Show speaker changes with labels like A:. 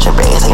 A: to breathe